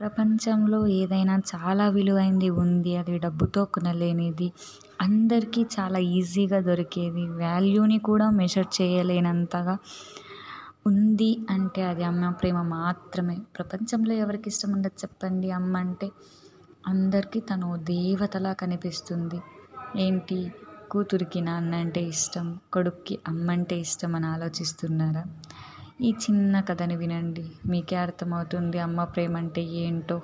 ప్రపంచంలో ఏదైనా చాలా విలువైంది ఉంది అది డబ్బుతో కొనలేనిది అందరికీ చాలా ఈజీగా దొరికేది వాల్యూని కూడా మెజర్ చేయలేనంతగా ఉంది అంటే అది అమ్మ ప్రేమ మాత్రమే. ప్రపంచంలో ఎవరికి ఇష్టం ఉండదు చెప్పండి అమ్మ అంటే అందరికీ తను దేవతలా కనిపిస్తుంది. ఏంటి? కూతురికి నాన్న అంటే ఇష్టం కొడుక్కి అమ్మ అంటే ఇష్టం అని ఆలోచిస్తున్నారా? ఈ చిన్న కథని వినండి. మీకే అర్థమవుతుంది అమ్మ ప్రేమ అంటే ఏంటో.